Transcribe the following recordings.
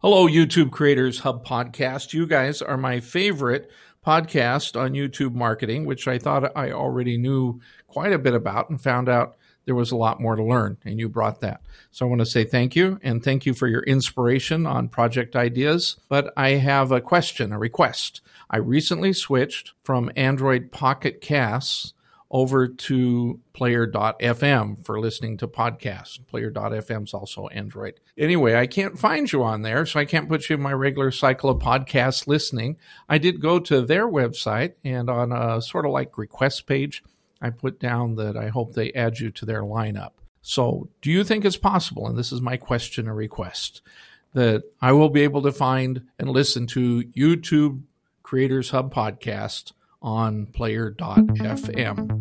Hello, YouTube Creators Hub podcast. You guys are my favorite podcast on YouTube marketing, which I thought I already knew quite a bit about and found out there was a lot more to learn, and you brought that. So I want to say thank you and thank you for your inspiration on project ideas. But I have a question, a request. I recently switched from Android Pocket Casts over to player.fm for listening to podcasts. Player.fm is also Android. Anyway, I can't find you on there, so I can't put you in my regular cycle of podcast listening. I did go to their website and on a sort of like request page, I put down that I hope they add you to their lineup. So, do you think it's possible, and this is my question or request, that I will be able to find and listen to YouTube Creators Hub podcast on player.fm?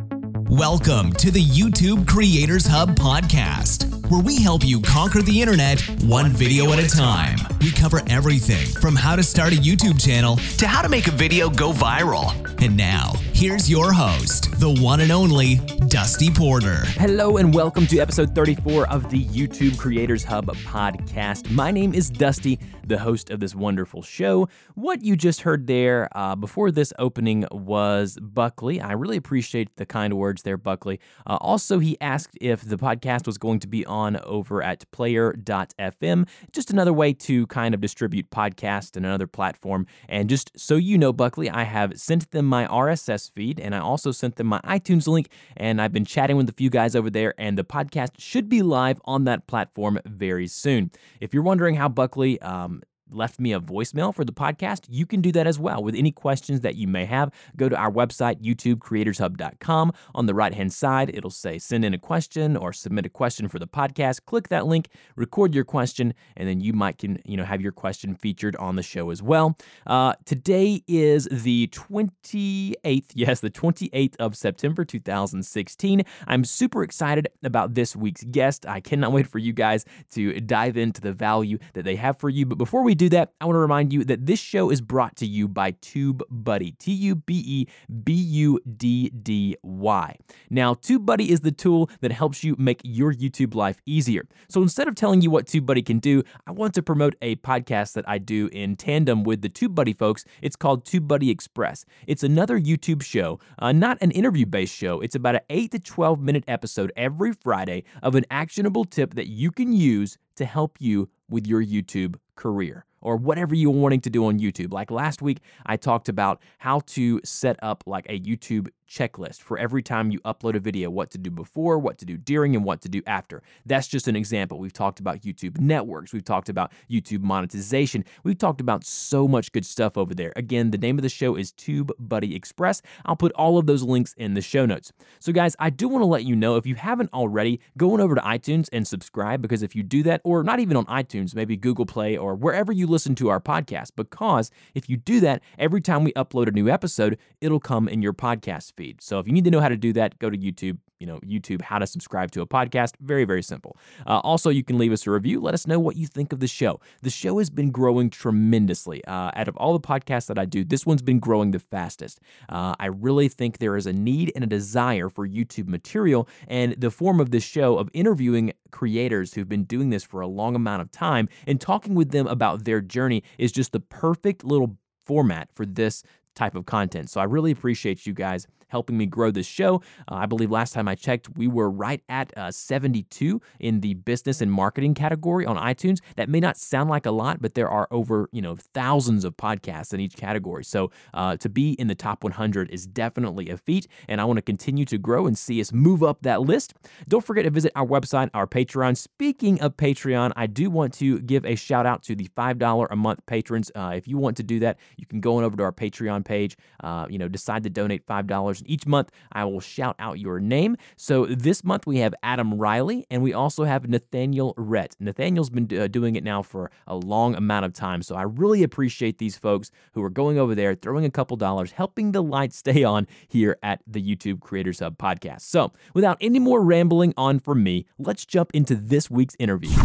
Welcome to the YouTube Creators Hub podcast, where we help you conquer the internet one video at a time. We cover everything from how to start a YouTube channel to how to make a video go viral. And now, here's your host, the one and only Dusty Porter. Hello, and welcome to episode 34 of the YouTube Creators Hub podcast. My name is Dusty, the host of this wonderful show. What you just heard there uh, before this opening was Buckley. I really appreciate the kind words there, Buckley. Uh, also, he asked if the podcast was going to be on over at player.fm, just another way to kind of distribute podcasts and another platform. And just so you know, Buckley, I have sent them my RSS feed and I also sent them my iTunes link. And I've been chatting with a few guys over there, and the podcast should be live on that platform very soon. If you're wondering how Buckley um, left me a voicemail for the podcast, you can do that as well. With any questions that you may have, go to our website, youtubecreatorshub.com. On the right hand side, it'll say send in a question or submit a question for the podcast. Click that link, record your question, and then you might can you know have your question featured on the show as well. Uh, today is the 28th, yes, the 28th of September 2016. I'm super excited about this week's guest. I cannot wait for you guys to dive into the value that they have for you. But before we do that, I want to remind you that this show is brought to you by TubeBuddy. T U B E B U D D Y. Now, TubeBuddy is the tool that helps you make your YouTube life easier. So instead of telling you what TubeBuddy can do, I want to promote a podcast that I do in tandem with the TubeBuddy folks. It's called TubeBuddy Express. It's another YouTube show, uh, not an interview based show. It's about an 8 to 12 minute episode every Friday of an actionable tip that you can use to help you with your YouTube career or whatever you're wanting to do on YouTube. Like last week, I talked about how to set up like a YouTube checklist for every time you upload a video what to do before, what to do during, and what to do after. That's just an example. We've talked about YouTube networks, we've talked about YouTube monetization, we've talked about so much good stuff over there. Again, the name of the show is TubeBuddy Express. I'll put all of those links in the show notes. So, guys, I do want to let you know if you haven't already, go on over to iTunes and subscribe because if you do that, or not even on iTunes, maybe Google Play or wherever you listen to our podcast, because if you do that, every time we upload a new episode, it'll come in your podcast feed. So if you need to know how to do that, go to YouTube, you know, YouTube, how to subscribe to a podcast. Very, very simple. Uh, also, you can leave us a review. Let us know what you think of the show. The show has been growing tremendously. Uh, out of all the podcasts that I do, this one's been growing the fastest. Uh, I really think there is a need and a desire for YouTube material, and the form of this show of interviewing creators who've been doing this for a long amount of time and talking with them about their journey is just the perfect little format for this type of content. So I really appreciate you guys helping me grow this show. Uh, I believe last time I checked, we were right at uh, 72 in the business and marketing category on iTunes. That may not sound like a lot, but there are over you know thousands of podcasts in each category. So uh, to be in the top 100 is definitely a feat, and I want to continue to grow and see us move up that list. Don't forget to visit our website, our Patreon. Speaking of Patreon, I do want to give a shout out to the $5 a month patrons. Uh, if you want to do that, you can go on over to our Patreon page. Uh, you know, decide to donate $5 each month, I will shout out your name. So this month we have Adam Riley and we also have Nathaniel Rhett. Nathaniel's been uh, doing it now for a long amount of time. So I really appreciate these folks who are going over there, throwing a couple dollars, helping the light stay on here at the YouTube Creators Hub podcast. So without any more rambling on from me, let's jump into this week's interview.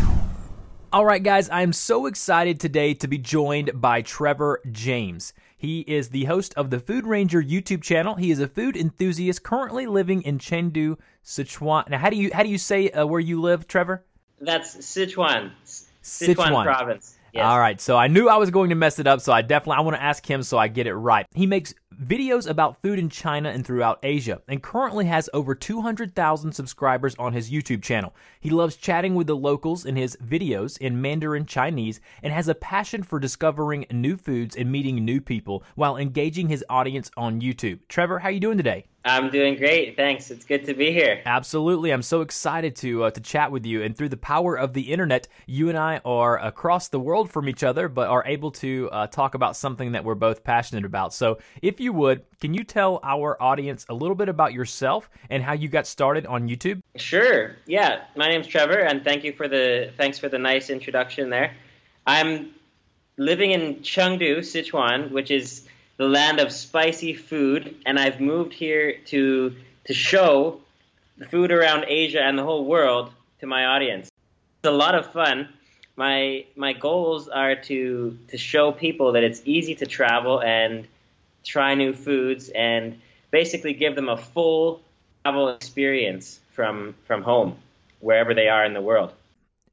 All right, guys, I am so excited today to be joined by Trevor James. He is the host of the Food Ranger YouTube channel. He is a food enthusiast currently living in Chengdu, Sichuan. Now, how do you how do you say uh, where you live, Trevor? That's Sichuan. Sichuan, Sichuan. province. Yes. All right. So I knew I was going to mess it up. So I definitely I want to ask him so I get it right. He makes videos about food in China and throughout Asia, and currently has over 200,000 subscribers on his YouTube channel. He loves chatting with the locals in his videos in Mandarin Chinese and has a passion for discovering new foods and meeting new people while engaging his audience on YouTube. Trevor, how are you doing today? I'm doing great. Thanks. It's good to be here. Absolutely. I'm so excited to uh, to chat with you and through the power of the internet, you and I are across the world from each other but are able to uh, talk about something that we're both passionate about. So, if you would, can you tell our audience a little bit about yourself and how you got started on YouTube? Sure. Yeah. My name's Trevor and thank you for the thanks for the nice introduction there. I'm living in Chengdu, Sichuan, which is the land of spicy food, and I've moved here to to show the food around Asia and the whole world to my audience. It's a lot of fun. My my goals are to to show people that it's easy to travel and try new foods and basically give them a full travel experience from from home wherever they are in the world.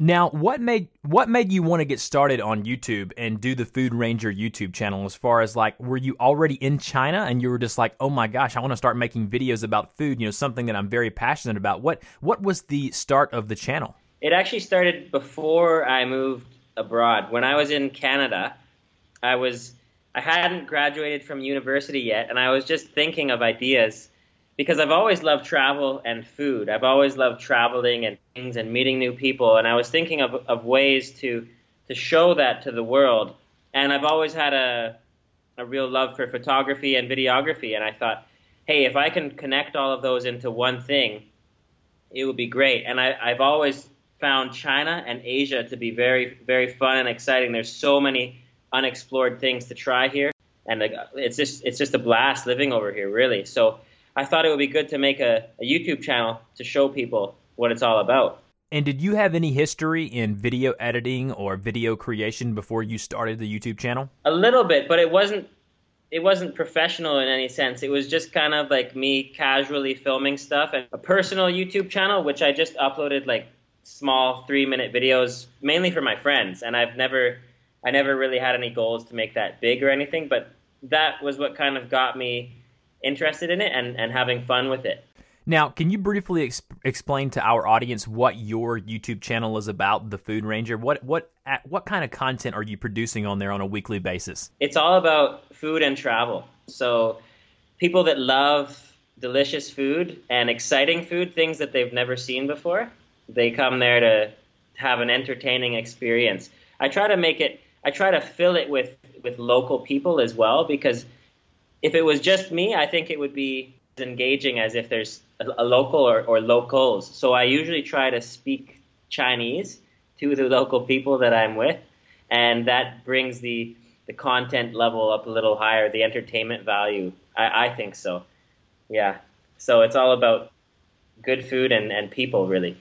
Now, what made what made you want to get started on YouTube and do the Food Ranger YouTube channel? As far as like, were you already in China and you were just like, oh my gosh, I want to start making videos about food? You know, something that I'm very passionate about. What what was the start of the channel? It actually started before I moved abroad. When I was in Canada, I was I hadn't graduated from university yet, and I was just thinking of ideas because I've always loved travel and food. I've always loved traveling and things and meeting new people. And I was thinking of, of ways to, to show that to the world. And I've always had a, a real love for photography and videography. And I thought, hey, if I can connect all of those into one thing, it would be great. And I, I've always found China and Asia to be very, very fun and exciting. There's so many unexplored things to try here. And uh, it's just, it's just a blast living over here, really. So I thought it would be good to make a, a YouTube channel to show people what it's all about. And did you have any history in video editing or video creation before you started the YouTube channel? A little bit, but it wasn't it wasn't professional in any sense. It was just kind of like me casually filming stuff and a personal YouTube channel which I just uploaded like small 3-minute videos mainly for my friends and I've never I never really had any goals to make that big or anything, but that was what kind of got me interested in it and, and having fun with it. Now, can you briefly ex- explain to our audience what your YouTube channel is about, The Food Ranger? What what what kind of content are you producing on there on a weekly basis? It's all about food and travel. So, people that love delicious food and exciting food, things that they've never seen before, they come there to have an entertaining experience. I try to make it I try to fill it with with local people as well because if it was just me, I think it would be as engaging as if there's a, local or, or locals. So I usually try to speak Chinese to the local people that I'm with, and that brings the the content level up a little higher, the entertainment value. I, I think so. Yeah. So it's all about good food and, and people, really.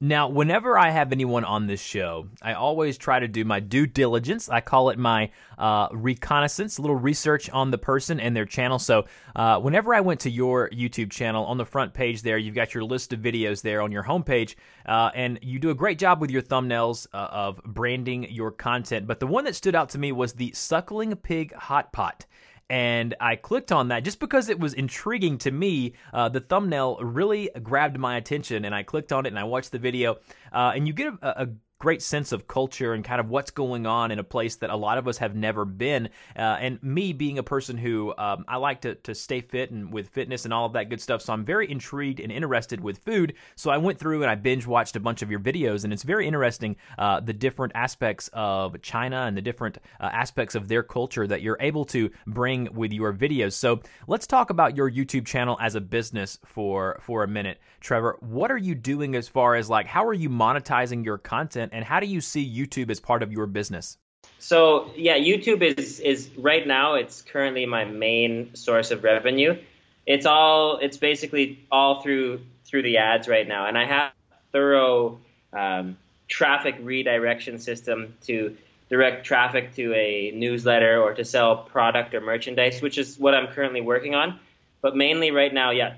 Now, whenever I have anyone on this show, I always try to do my due diligence. I call it my uh, reconnaissance, a little research on the person and their channel. So, uh, whenever I went to your YouTube channel, on the front page there, you've got your list of videos there on your homepage, uh, and you do a great job with your thumbnails uh, of branding your content. But the one that stood out to me was the Suckling Pig Hot Pot and I clicked on that just because it was intriguing to me. Uh, the thumbnail really grabbed my attention, and I clicked on it and I watched the video. Uh, and you get a, a great sense of culture and kind of what's going on in a place that a lot of us have never been. Uh, and me being a person who um, I like to, to stay fit and with fitness and all of that good stuff. So I'm very intrigued and interested with food. So I went through and I binge watched a bunch of your videos, and it's very interesting uh, the different aspects of China and the different uh, aspects of their culture that you're able to bring with your videos. So let's talk about your YouTube channel as a business for for a minute, Trevor. What are you doing as far as like how are you monetizing your content? And how do you see YouTube as part of your business? So yeah, YouTube is is right now it's currently my main source of revenue. It's all it's basically all through through the ads right now, and I have thorough um, traffic redirection system to direct traffic to a newsletter or to sell product or merchandise, which is what I'm currently working on. But mainly right now, yeah,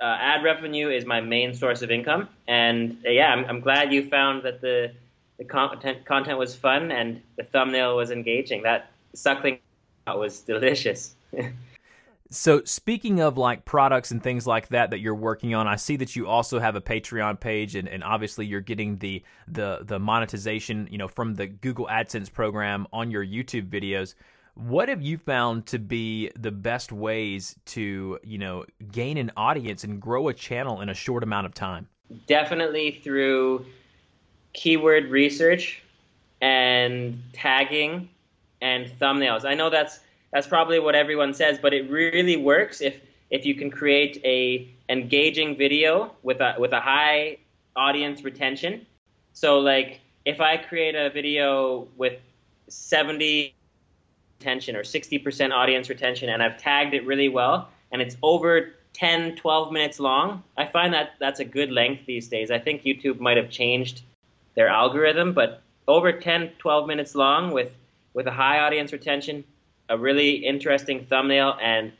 uh, ad revenue is my main source of income, and uh, yeah, I'm, I'm glad you found that the the content content was fun and the thumbnail was engaging. That suckling was delicious. So, speaking of like products and things like that that you're working on, I see that you also have a Patreon page, and, and obviously you're getting the the the monetization, you know, from the Google AdSense program on your YouTube videos. What have you found to be the best ways to, you know, gain an audience and grow a channel in a short amount of time? Definitely through keyword research and tagging and thumbnails. I know that's that's probably what everyone says, but it really works if if you can create a engaging video with a with a high audience retention. So like if I create a video with 70 retention or 60% audience retention and I've tagged it really well and it's over 10 12 minutes long, I find that that's a good length these days. I think YouTube might have changed their algorithm, but over 10 12 minutes long with with a high audience retention a really interesting thumbnail and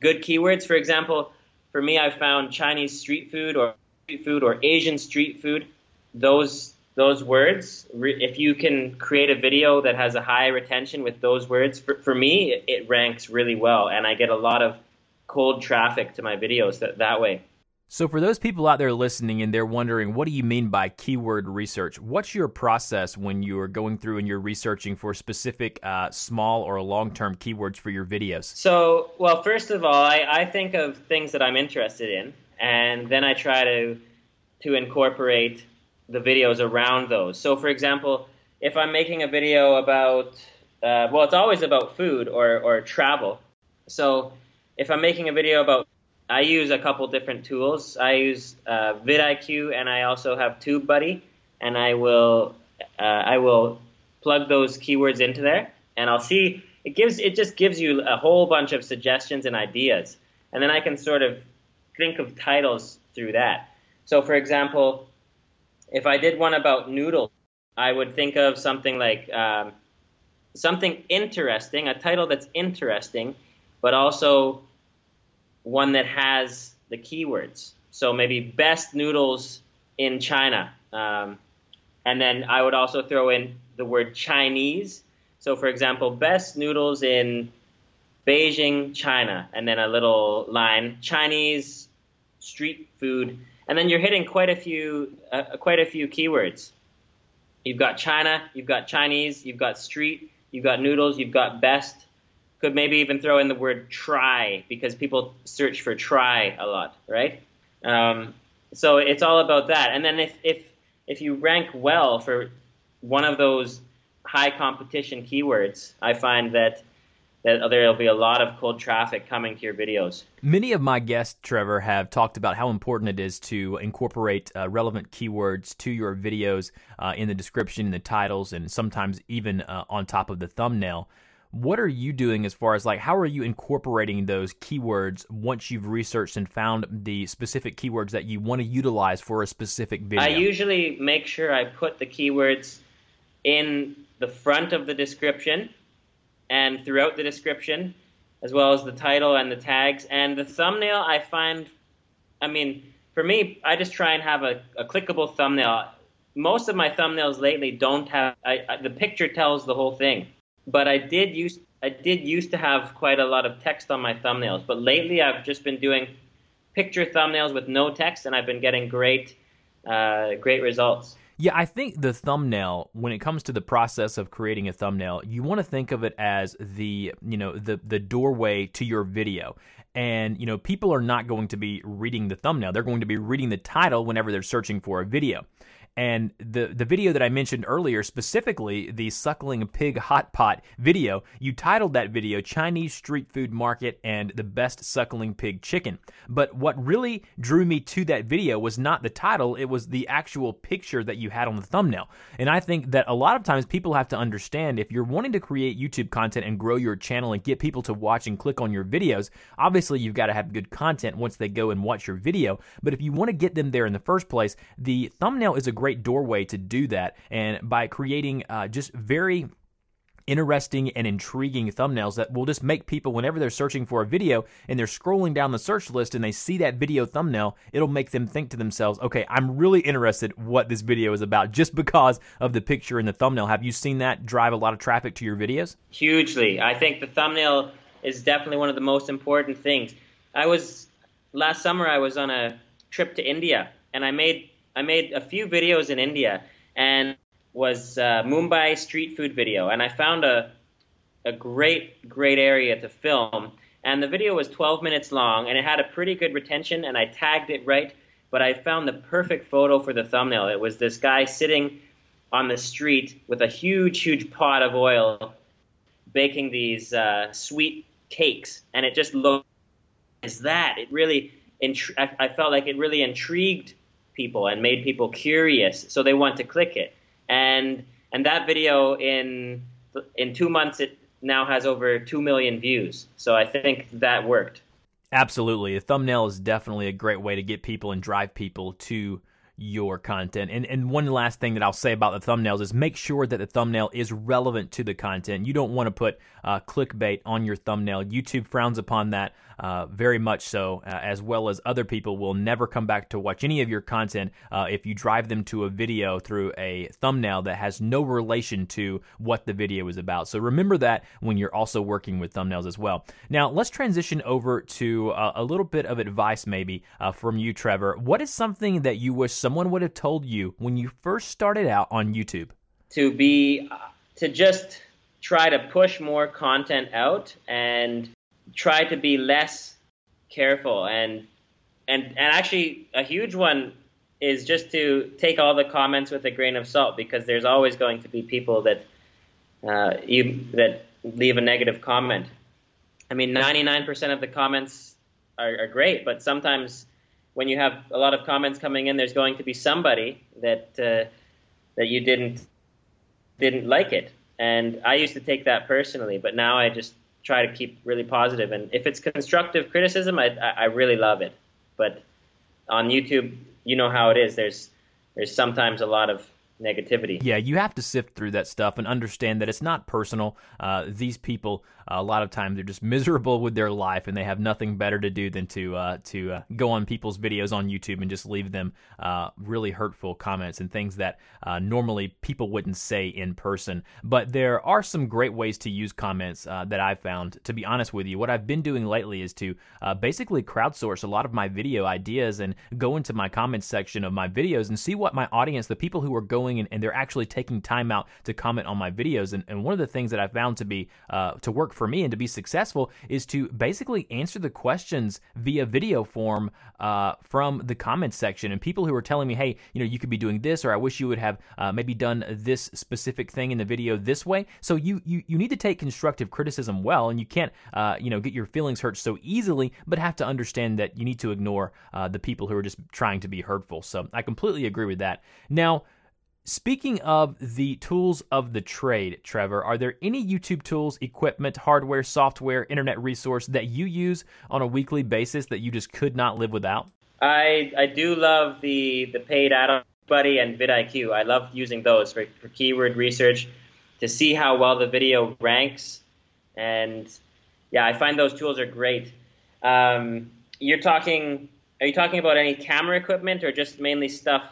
good keywords. For example, for me, I found Chinese street food or street food or Asian street food. Those those words, if you can create a video that has a high retention with those words, for, for me, it, ranks really well, and I get a lot of cold traffic to my videos that, that way. So, for those people out there listening and they're wondering, what do you mean by keyword research? What's your process when you are going through and you're researching for specific uh, small or long term keywords for your videos? So, well, first of all, I, I think of things that I'm interested in, and then I try to to incorporate the videos around those. So, for example, if I'm making a video about, uh, well, it's always about food or, or travel. So, if I'm making a video about I use a couple different tools. I use uh, vidIQ and I also have TubeBuddy, and I will uh, I will plug those keywords into there, and I'll see it gives it just gives you a whole bunch of suggestions and ideas, and then I can sort of think of titles through that. So, for example, if I did one about noodles, I would think of something like um, something interesting, a title that's interesting, but also one that has the keywords. So maybe best noodles in China. Um, and then I would also throw in the word Chinese. So, for example, best noodles in Beijing, China, and then a little line Chinese street food, and then you're hitting quite a few uh, quite a few keywords. You've got China, you've got Chinese, you've got street, you've got noodles, you've got best, could maybe even throw in the word try because people search for try a lot, right? Um, so it's all about that. And then if, if, if you rank well for one of those high competition keywords, I find that that there'll be a lot of cold traffic coming to your videos. Many of my guests, Trevor, have talked about how important it is to incorporate uh, relevant keywords to your videos uh, in the description, in the titles, and sometimes even uh, on top of the thumbnail. What are you doing as far as like how are you incorporating those keywords once you've researched and found the specific keywords that you want to utilize for a specific video? I usually make sure I put the keywords in the front of the description and throughout the description, as well as the title and the tags. And the thumbnail, I find, I mean, for me, I just try and have a, a clickable thumbnail. Most of my thumbnails lately don't have, I, I, the picture tells the whole thing but I did use I did used to have quite a lot of text on my thumbnails, but lately I've just been doing picture thumbnails with no text, and I've been getting great uh, great results. Yeah, I think the thumbnail, when it comes to the process of creating a thumbnail, you want to think of it as the you know the the doorway to your video. And you know, people are not going to be reading the thumbnail; they're going to be reading the title whenever they're searching for a video. And the the video that I mentioned earlier, specifically the suckling pig hot pot video, you titled that video Chinese Street Food Market and the Best Suckling Pig Chicken. But what really drew me to that video was not the title, it was the actual picture that you had on the thumbnail. And I think that a lot of times people have to understand if you're wanting to create YouTube content and grow your channel and get people to watch and click on your videos, obviously you've got to have good content once they go and watch your video. But if you want to get them there in the first place, the thumbnail is a great great doorway to do that. And by creating uh, just very interesting and intriguing thumbnails that will just make people, whenever they're searching for a video and they're scrolling down the search list and they see that video thumbnail, it'll make them think to themselves, okay, I'm really interested what this video is about just because of the picture in the thumbnail. Have you seen that drive a lot of traffic to your videos? Hugely. I think the thumbnail is definitely one of the most important things. I was last summer I was on a trip to India and I made I made a few videos in India and was uh, Mumbai street food video, and I found a a great great area to film. And the video was 12 minutes long, and it had a pretty good retention, and I tagged it right. But I found the perfect photo for the thumbnail. It was this guy sitting on the street with a huge, huge pot of oil, baking these uh, sweet cakes, and it just looked as that. It really, intri- I, I felt like it really intrigued people and made people curious, so they want to click it. And and that video in in two months it now has over two million views. So I think that worked. Absolutely, a thumbnail is definitely a great way to get people and drive people to your content. And and one last thing that I'll say about the thumbnails is make sure that the thumbnail is relevant to the content. You don't want to put uh, clickbait on your thumbnail. YouTube frowns upon that uh, very much so, uh, as well as other people will never come back to watch any of your content uh, if you drive them to a video through a thumbnail that has no relation to what the video is about. So remember that when you're also working with thumbnails as well. Now, let's transition over to uh, a little bit of advice, maybe uh, from you, Trevor. What is something that you wish someone would have told you when you first started out on YouTube? To be, to just try to push more content out and try to be less careful and and and actually a huge one is just to take all the comments with a grain of salt because there's always going to be people that uh, you that leave a negative comment. I mean, 99% of the comments are, are great, but sometimes when you have a lot of comments coming in, there's going to be somebody that uh, that you didn't didn't like it, and I used to take that personally, but now I just try to keep really positive. And if it's constructive criticism, I, I really love it. But on YouTube, you know how it is. There's there's sometimes a lot of negativity. Yeah, you have to sift through that stuff and understand that it's not personal. Uh, these people, uh, a lot of times, they're just miserable with their life, and they have nothing better to do than to uh, to uh, go on people's videos on YouTube and just leave them uh, really hurtful comments and things that uh, normally people wouldn't say in person. But there are some great ways to use comments that I've found. To be honest with you, what I've been doing lately is to basically crowdsource a lot of my video ideas and go into my comments section of my videos and see what my audience, the people who are going and, and they're actually taking time out to comment on my videos. And, and one of the things that I found to be uh, to work for me and to be successful is to basically answer the questions via video form uh, from the comments section. And people who are telling me, hey, you know, you could be doing this, or I wish you would have uh, maybe done this specific thing in the video this way. So you you you need to take constructive criticism well, and you can't uh, you know get your feelings hurt so easily, but have to understand that you need to ignore uh, the people who are just trying to be hurtful. So I completely agree with that. Now. Speaking of the tools of the trade, Trevor, are there any YouTube tools, equipment, hardware, software, internet resource that you use on a weekly basis that you just could not live without? I I do love the the paid add-on Buddy and vidIQ. I love using those for, for keyword research to see how well the video ranks, and yeah, I find those tools are great. Um, you're talking. Are you talking about any camera equipment or just mainly stuff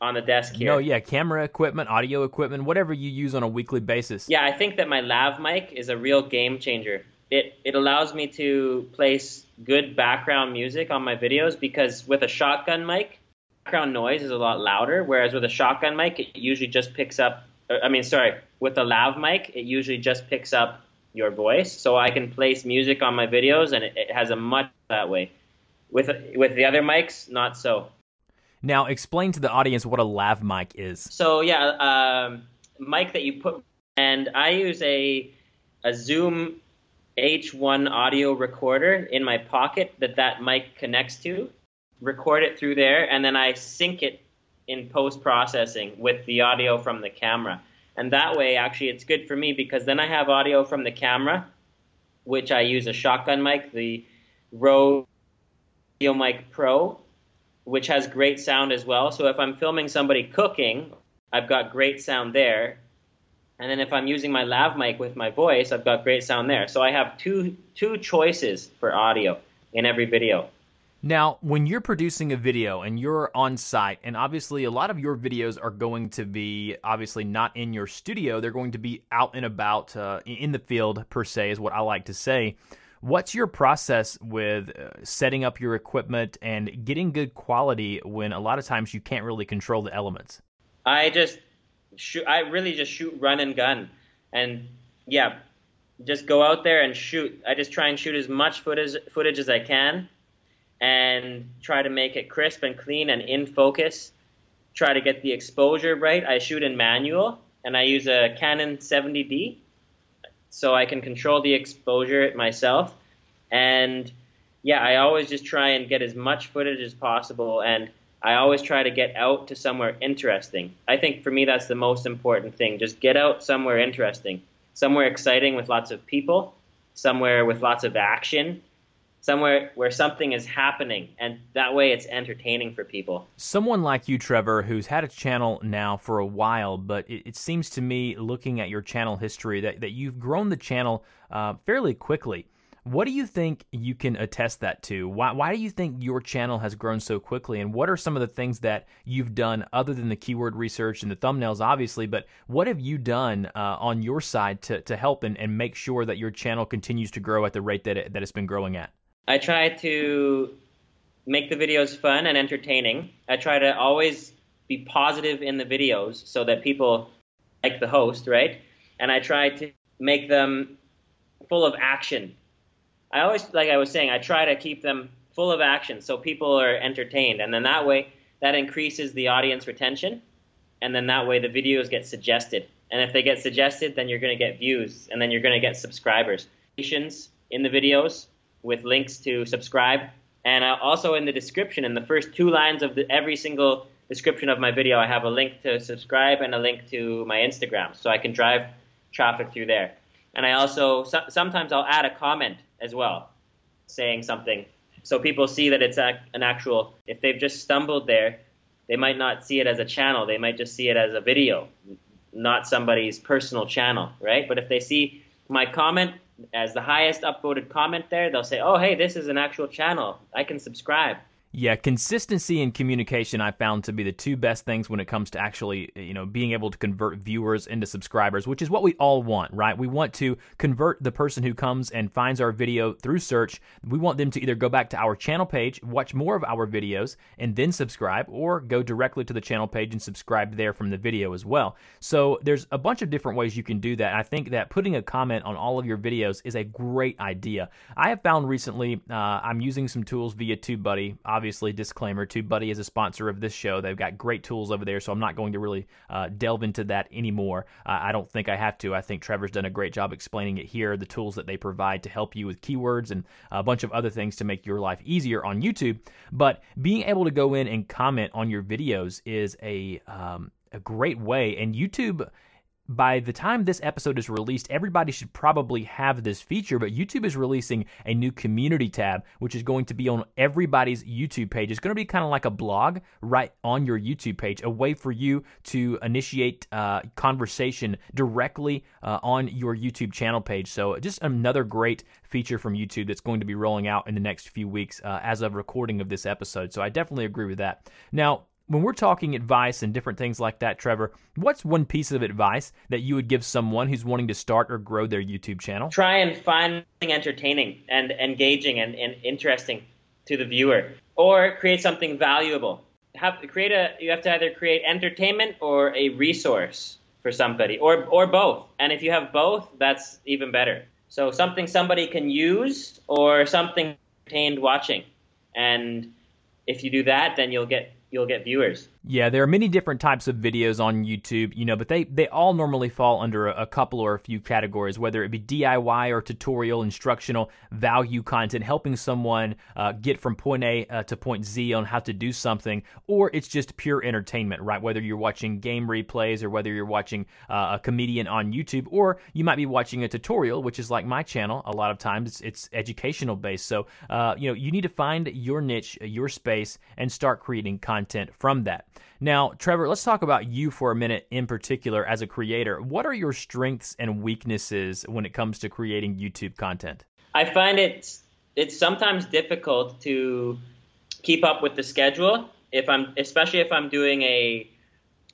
on the desk here. No, yeah, camera equipment, audio equipment, whatever you use on a weekly basis. Yeah, I think that my lav mic is a real game changer. It it allows me to place good background music on my videos because with a shotgun mic, background noise is a lot louder, whereas with a shotgun mic, it usually just picks up. Uh, I mean, sorry, with a lav mic, it usually just picks up your voice, so I can place music on my videos, and it, it has a much that way. With with the other mics, not so. Now, explain to the audience what a lav mic is. So yeah, um, mic that you put, and I use a a Zoom H1 audio recorder in my pocket that that mic connects to. Record it through there, and then I sync it in post processing with the audio from the camera. And that way, actually, it's good for me because then I have audio from the camera, which I use a shotgun mic, the Rode Mic Pro, which has great sound as well. So if I'm filming somebody cooking, I've got great sound there. And then if I'm using my lav mic with my voice, I've got great sound there. So I have two two choices for audio in every video. Now, when you're producing a video and you're on site, and obviously a lot of your videos are going to be obviously not in your studio, they're going to be out and about uh, in the field, per se, is what I like to say. What's your process with uh, setting up your equipment and getting good quality when a lot of times you can't really control the elements? I just shoot. I really just shoot, run and gun, and yeah, just go out there and shoot. I just try and shoot as much footage footage as I can and try to make it crisp and clean and in focus. Try to get the exposure right. I shoot in manual and I use a Canon 70D so I can control the exposure myself. And yeah, I always just try and get as much footage as possible and I always try to get out to somewhere interesting. I think for me that's the most important thing. Just get out somewhere interesting, somewhere exciting with lots of people, somewhere with lots of action, somewhere where something is happening and that way it's entertaining for people someone like you trevor who's had a channel now for a while but it, it seems to me looking at your channel history that, that you've grown the channel uh, fairly quickly what do you think you can attest that to? Why, why do you think your channel has grown so quickly? And what are some of the things that you've done other than the keyword research and the thumbnails, obviously? But what have you done uh, on your side to, to help and, and make sure that your channel continues to grow at the rate that, it, that it's been growing at? I try to make the videos fun and entertaining. I try to always be positive in the videos so that people like the host, right? And I try to make them full of action. I always, like I was saying, I try to keep them full of action so people are entertained. And then that way, that increases the audience retention. And then that way, the videos get suggested. And if they get suggested, then you're going to get views and then you're going to get subscribers. In the videos, with links to subscribe. And also in the description, in the first two lines of the, every single description of my video, I have a link to subscribe and a link to my Instagram, so I can drive traffic through there. And I also so, sometimes I'll add a comment as well, saying something, so people see that it's a, an actual. If they've just stumbled there, they might not see it as a channel; they might just see it as a video, not somebody's personal channel, right? But if they see my comment as the highest upvoted comment there, they'll say, "Oh, hey, this is an actual channel. I can subscribe." Yeah, consistency and communication I found to be the two best things when it comes to actually, you know, being able to convert viewers into subscribers, which is what we all want, right? We want to convert the person who comes and finds our video through search. We want them to either go back to our channel page, watch more of our videos, and then subscribe, or go directly to the channel page and subscribe there from the video as well. So there's a bunch of different ways you can do that. I think that putting a comment on all of your videos is a great idea. I have found recently uh, I'm using some tools via TubeBuddy obviously, disclaimer, TubeBuddy is a sponsor of this show. They've got great tools over there, so I'm not going to really uh, delve into that anymore. Uh, I don't think I have to. I think Trevor's done a great job explaining it here, the tools that they provide to help you with keywords and a bunch of other things to make your life easier on YouTube. But being able to go in and comment on your videos is a um, a great way, and YouTube by the time this episode is released, everybody should probably have this feature, but YouTube is releasing a new community tab, which is going to be on everybody's YouTube page. It's going to be kind of like a blog right on your YouTube page, a way for you to initiate uh, conversation directly uh, on your YouTube channel page. So, just another great feature from YouTube that's going to be rolling out in the next few weeks uh, as of recording of this episode. So, I definitely agree with that. Now, when we're talking advice and different things like that, Trevor, what's one piece of advice that you would give someone who's wanting to start or grow their YouTube channel? Try and find something entertaining and engaging and, and interesting to the viewer, or create something valuable. Have create a you have to either create entertainment or a resource for somebody, or or both. And if you have both, that's even better. So something somebody can use, or something entertained watching. And if you do that, then you'll get you'll get viewers. Yeah, there are many different types of videos on YouTube, you know, but they, they all normally fall under a, a, couple or a few categories, whether it be DIY or tutorial, instructional, value content, helping someone uh, get from point A uh, to point Z on how to do something, or it's just pure entertainment, right? Whether you're watching game replays or whether you're watching uh, a comedian on YouTube, or you might be watching a tutorial, which is like my channel. A lot of times it's, it's educational based. So, uh, you know, you need to find your niche, your space, and start creating content from that. Now, Trevor, let's talk about you for a minute in particular as a creator. What are your strengths and weaknesses when it comes to creating YouTube content? I find it it's sometimes difficult to keep up with the schedule if I'm especially if I'm doing a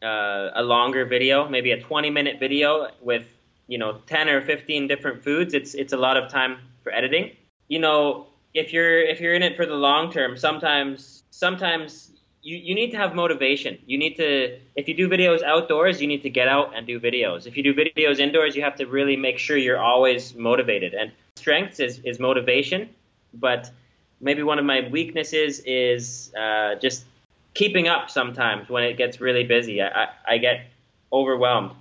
uh, a longer video, maybe a 20 minute video with you know 10 or 15 different foods. It's it's a lot of time for editing. You know, if you're if you're in it for the long term, sometimes sometimes you, you need to have motivation. You need to if you do videos outdoors, you need to get out and do videos. If you do videos indoors, you have to really make sure you're always motivated. And strengths is, is motivation, but maybe one of my weaknesses is uh, just keeping up sometimes when it gets really busy. I, I, I get overwhelmed.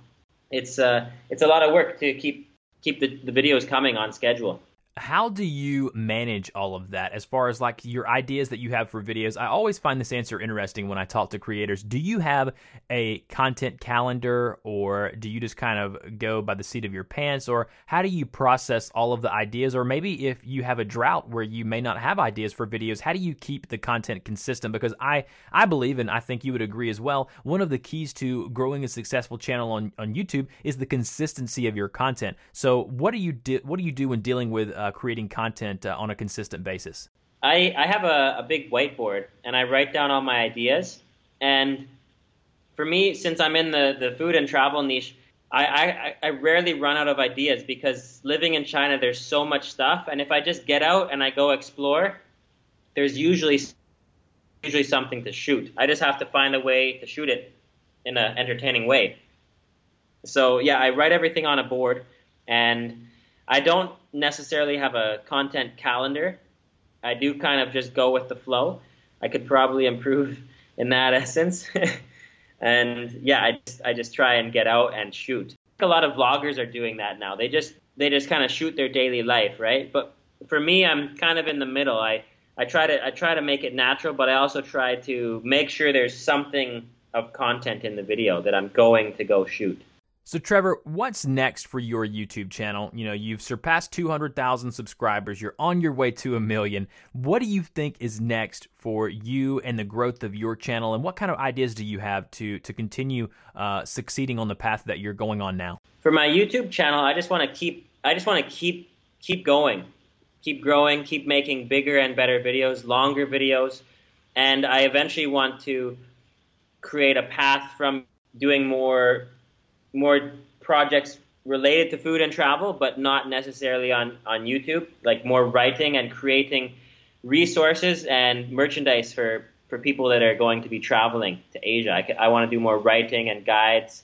It's uh, it's a lot of work to keep keep the, the videos coming on schedule how do you manage all of that as far as like your ideas that you have for videos? I always find this answer interesting when I talk to creators. Do you have a content calendar or do you just kind of go by the seat of your pants or how do you process all of the ideas or maybe if you have a drought where you may not have ideas for videos, how do you keep the content consistent? Because I I believe and I think you would agree as well, one of the keys to growing a successful channel on on YouTube is the consistency of your content. So, what do you do what do you do when dealing with uh, uh, creating content uh, on a consistent basis? I, I have a, a big whiteboard and I write down all my ideas. And for me, since I'm in the, the food and travel niche, I, I, I rarely run out of ideas because living in China, there's so much stuff. And if I just get out and I go explore, there's usually usually something to shoot. I just have to find a way to shoot it in an entertaining way. So yeah, I write everything on a board, and I don't necessarily have a content calendar. I do kind of just go with the flow. I could probably improve in that essence. and yeah, I just, I just try and get out and shoot. A lot of vloggers are doing that now. They just they just kind of shoot their daily life, right? But for me, I'm kind of in the middle. I I try to I try to make it natural, but I also try to make sure there's something of content in the video that I'm going to go shoot. So, Trevor, what's next for your YouTube channel? You know, you've surpassed 200,000 subscribers. You're on your way to a million. What do you think is next for you and the growth of your channel? And what kind of ideas do you have to to continue uh, succeeding on the path that you're going on now? For my YouTube channel, I just want to keep I just want to keep keep going, keep growing, keep making bigger and better videos, longer videos, and I eventually want to create a path from doing more more projects related to food and travel, but not necessarily on, on YouTube, like more writing and creating resources and merchandise for, for people that are going to be traveling to Asia. I, I want to do more writing and guides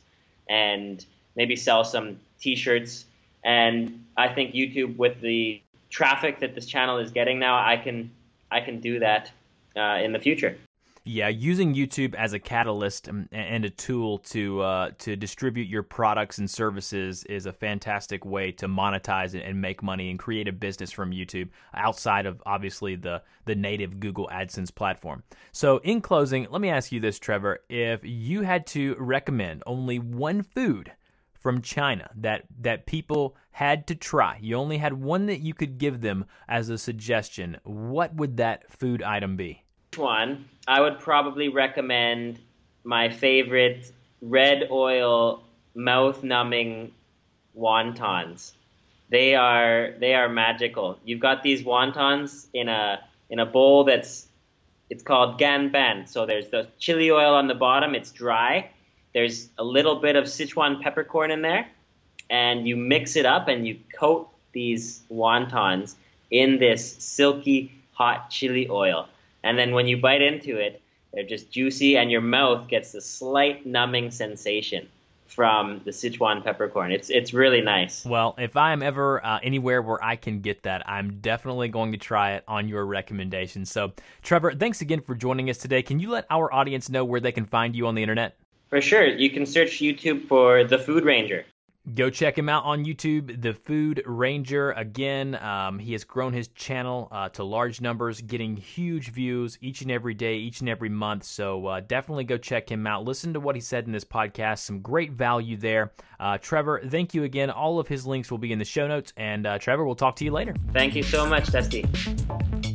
and maybe sell some t shirts. And I think YouTube, with the traffic that this channel is getting now, I can, I can do that uh, in the future. Yeah, using YouTube as a catalyst and a tool to uh, to distribute your products and services is a fantastic way to monetize and make money and create a business from YouTube outside of obviously the the native Google AdSense platform. So, in closing, let me ask you this, Trevor: If you had to recommend only one food from China that that people had to try, you only had one that you could give them as a suggestion, what would that food item be? One, I would probably recommend my favorite red oil mouth numbing wontons. They are they are magical. You've got these wontons in a in a bowl that's it's called ganban. So there's the chili oil on the bottom, it's dry. There's a little bit of Sichuan peppercorn in there, and you mix it up and you coat these wontons in this silky hot chili oil. And then when you bite into it, they're just juicy, and your mouth gets a slight numbing sensation from the Sichuan peppercorn. It's it's really nice. Well, if I am ever uh, anywhere where I can get that, I'm definitely going to try it on your recommendation. So, Trevor, thanks again for joining us today. Can you let our audience know where they can find you on the internet? For sure. You can search YouTube for The Food Ranger. Go check him out on YouTube, The Food Ranger. Again, um, he has grown his channel uh, to large numbers, getting huge views each and every day, each and every month. So uh, definitely go check him out. Listen to what he said in this podcast. Some great value there. Uh, Trevor, thank you again. All of his links will be in the show notes. And uh, Trevor, we'll talk to you later. Thank you so much, Dusty